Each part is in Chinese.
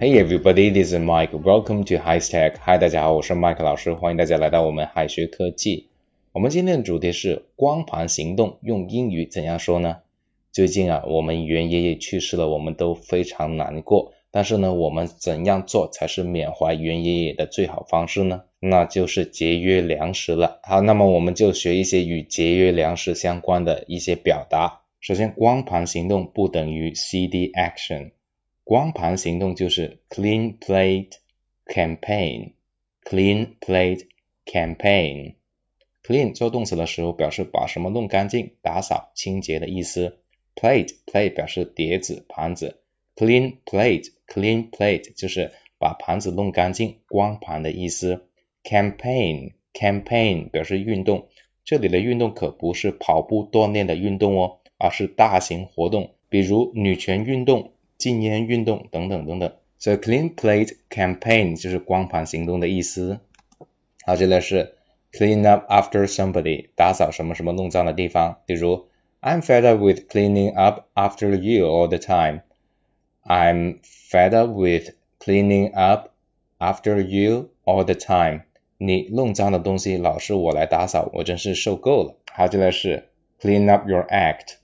Hey everybody, this is Mike. Welcome to High Tech. Hi，大家好，我是 Mike 老师，欢迎大家来到我们海学科技。我们今天的主题是光盘行动，用英语怎样说呢？最近啊，我们袁爷爷去世了，我们都非常难过。但是呢，我们怎样做才是缅怀袁爷爷的最好方式呢？那就是节约粮食了。好，那么我们就学一些与节约粮食相关的一些表达。首先，光盘行动不等于 CD action。光盘行动就是 clean plate campaign，clean plate campaign。clean 做动词的时候表示把什么弄干净、打扫、清洁的意思。plate plate 表示碟子、盘子。clean plate clean plate 就是把盘子弄干净、光盘的意思。campaign campaign 表示运动，这里的运动可不是跑步锻炼的运动哦，而是大型活动，比如女权运动。禁烟运动等等等等。So clean plate campaign 就是光盘行动的意思。好，接下来是 clean up after somebody，打扫什么什么弄脏的地方。比如 I'm fed up with cleaning up after you all the time. I'm fed up with cleaning up after you all the time. 你弄脏的东西老是我来打扫，我真是受够了。好，接下来是 clean up your act.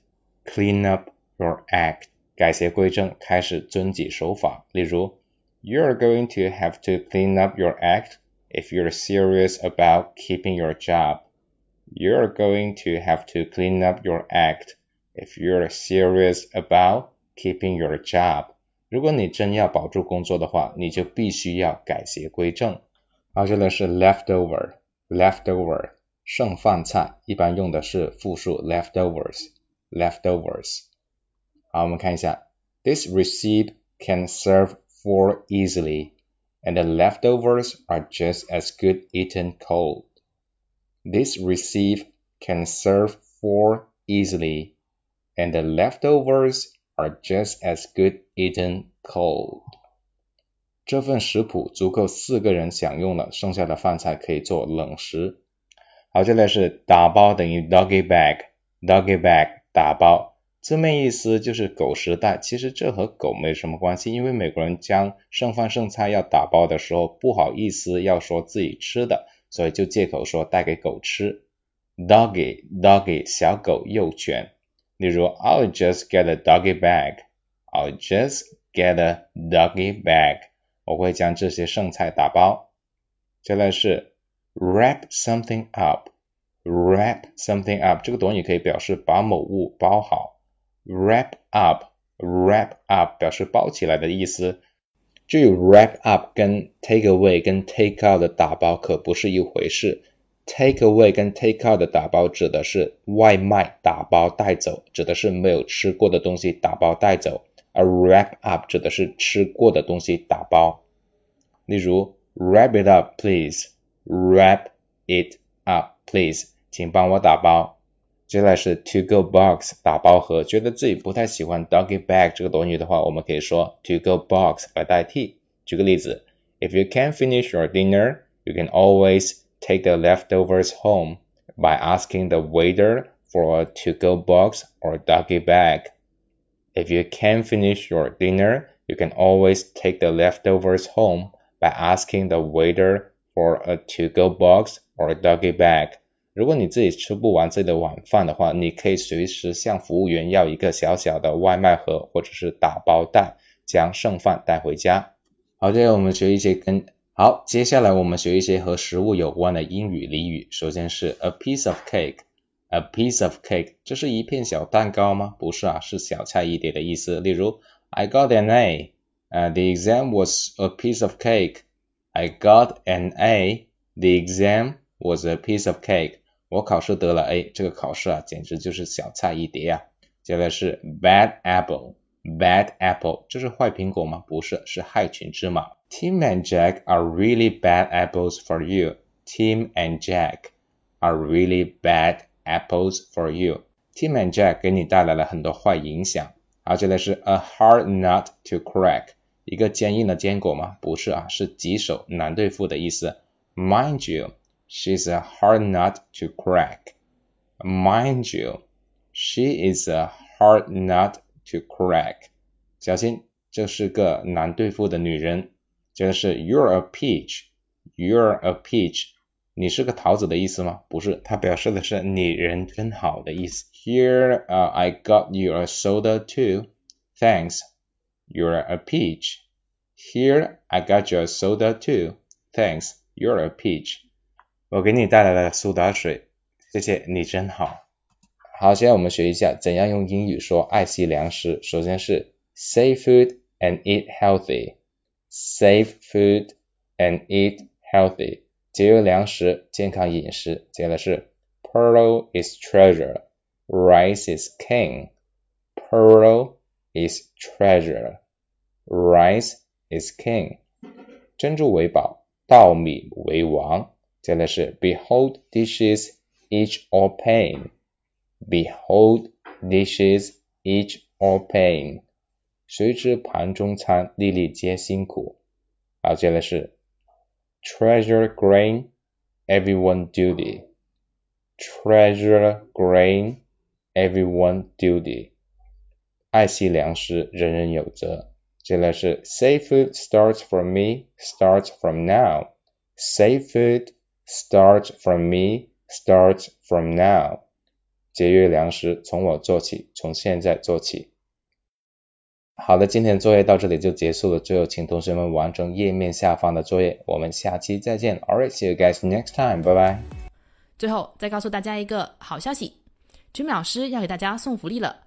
Clean up your act. 改邪归正，开始遵纪守法。例如，You're going to have to clean up your act if you're serious about keeping your job. You're going to have to clean up your act if you're serious about keeping your job. 如果你真要保住工作的话，你就必须要改邪归正。好，这里是 leftover，leftover 剩饭菜，一般用的是复数 leftovers，leftovers。好，我们看一下，This recipe can serve four easily, and the leftovers are just as good eaten cold. This recipe can serve four easily, and the leftovers are just as good eaten cold. 这份食谱足够四个人享用了，剩下的饭菜可以做冷食。好，接下来是打包等于 doggy bag，doggy bag 打包。字面意思就是狗食袋，其实这和狗没什么关系，因为美国人将剩饭剩菜要打包的时候，不好意思要说自己吃的，所以就借口说带给狗吃。Doggy doggy 小狗幼犬，例如 I'll just get a doggy bag. I'll just get a doggy bag. 我会将这些剩菜打包。接下来是 wrap something up. Wrap something up 这个短语可以表示把某物包好。wrap up wrap up 表示包起来的意思。至于 wrap up 跟 take away 跟 take out 的打包可不是一回事。take away 跟 take out 的打包指的是外卖打包带走，指的是没有吃过的东西打包带走，而 wrap up 指的是吃过的东西打包。例如 wrap it up please，wrap it up please，请帮我打包。接下来是 to go box 打包盒，觉得自己不太喜欢 doggy bag 这个短语的话，我们可以说 to go box 来代替。举个例子，If you can't finish your dinner, you can always take the leftovers home by asking the waiter for a to go box or doggy bag. If you can't finish your dinner, you can always take the leftovers home by asking the waiter for a to go box or a doggy bag. 如果你自己吃不完自己的晚饭的话，你可以随时向服务员要一个小小的外卖盒或者是打包袋，将剩饭带回家。好，接下来我们学一些跟好，接下来我们学一些和食物有关的英语俚语。首先是 a piece of cake，a piece of cake，这是一片小蛋糕吗？不是啊，是小菜一碟的意思。例如，I got an A，呃，the exam was a piece of cake。I got an A，the exam was a piece of cake。我考试得了 A，这个考试啊，简直就是小菜一碟呀。接下来是 bad apple，bad apple，这是坏苹果吗？不是，是害群之马。Tim and Jack are really bad apples for you. Tim and Jack are really bad apples for you. Tim and Jack 给你带来了很多坏影响。好，接下来是 a hard nut to crack，一个坚硬的坚果吗？不是啊，是棘手、难对付的意思。Mind you。She's a hard nut to crack. Mind you, she is a hard nut to crack. 小心，这是个难对付的女人。接着是 You're a peach，You're a peach，你是个桃子的意思吗？不是，它表示的是你人真好的意思。Here, uh, I got you a soda too. Thanks. You're a peach. Here, I got you a soda too. Thanks. You're a peach. 我给你带来了苏打水，谢谢你真好。好，现在我们学一下怎样用英语说爱惜粮食。首先是 save food and eat healthy. Save food and eat healthy. 节约粮食，健康饮食。接下来是 pearl is treasure, rice is king. Pearl is treasure, rice is king. 珍珠为宝，稻米为王。接着是 behold dishes each all pain. Behold dishes each all pain，谁知盘中餐，粒粒皆辛苦。好，接下来是 treasure grain, everyone duty。treasure grain, everyone duty。爱惜粮食，人人有责。接下来是 safe food starts from me, starts from now。safe food Start from me, start from now。节约粮食，从我做起，从现在做起。好的，今天的作业到这里就结束了。最后，请同学们完成页面下方的作业。我们下期再见。Alright, see you guys next time. 拜拜。最后再告诉大家一个好消息，Jimmy 老师要给大家送福利了。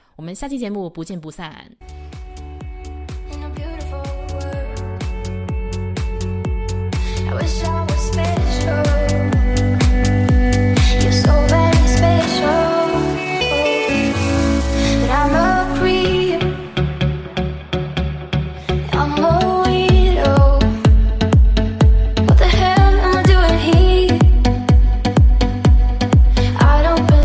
我们下期节目不见不散。I wish I was special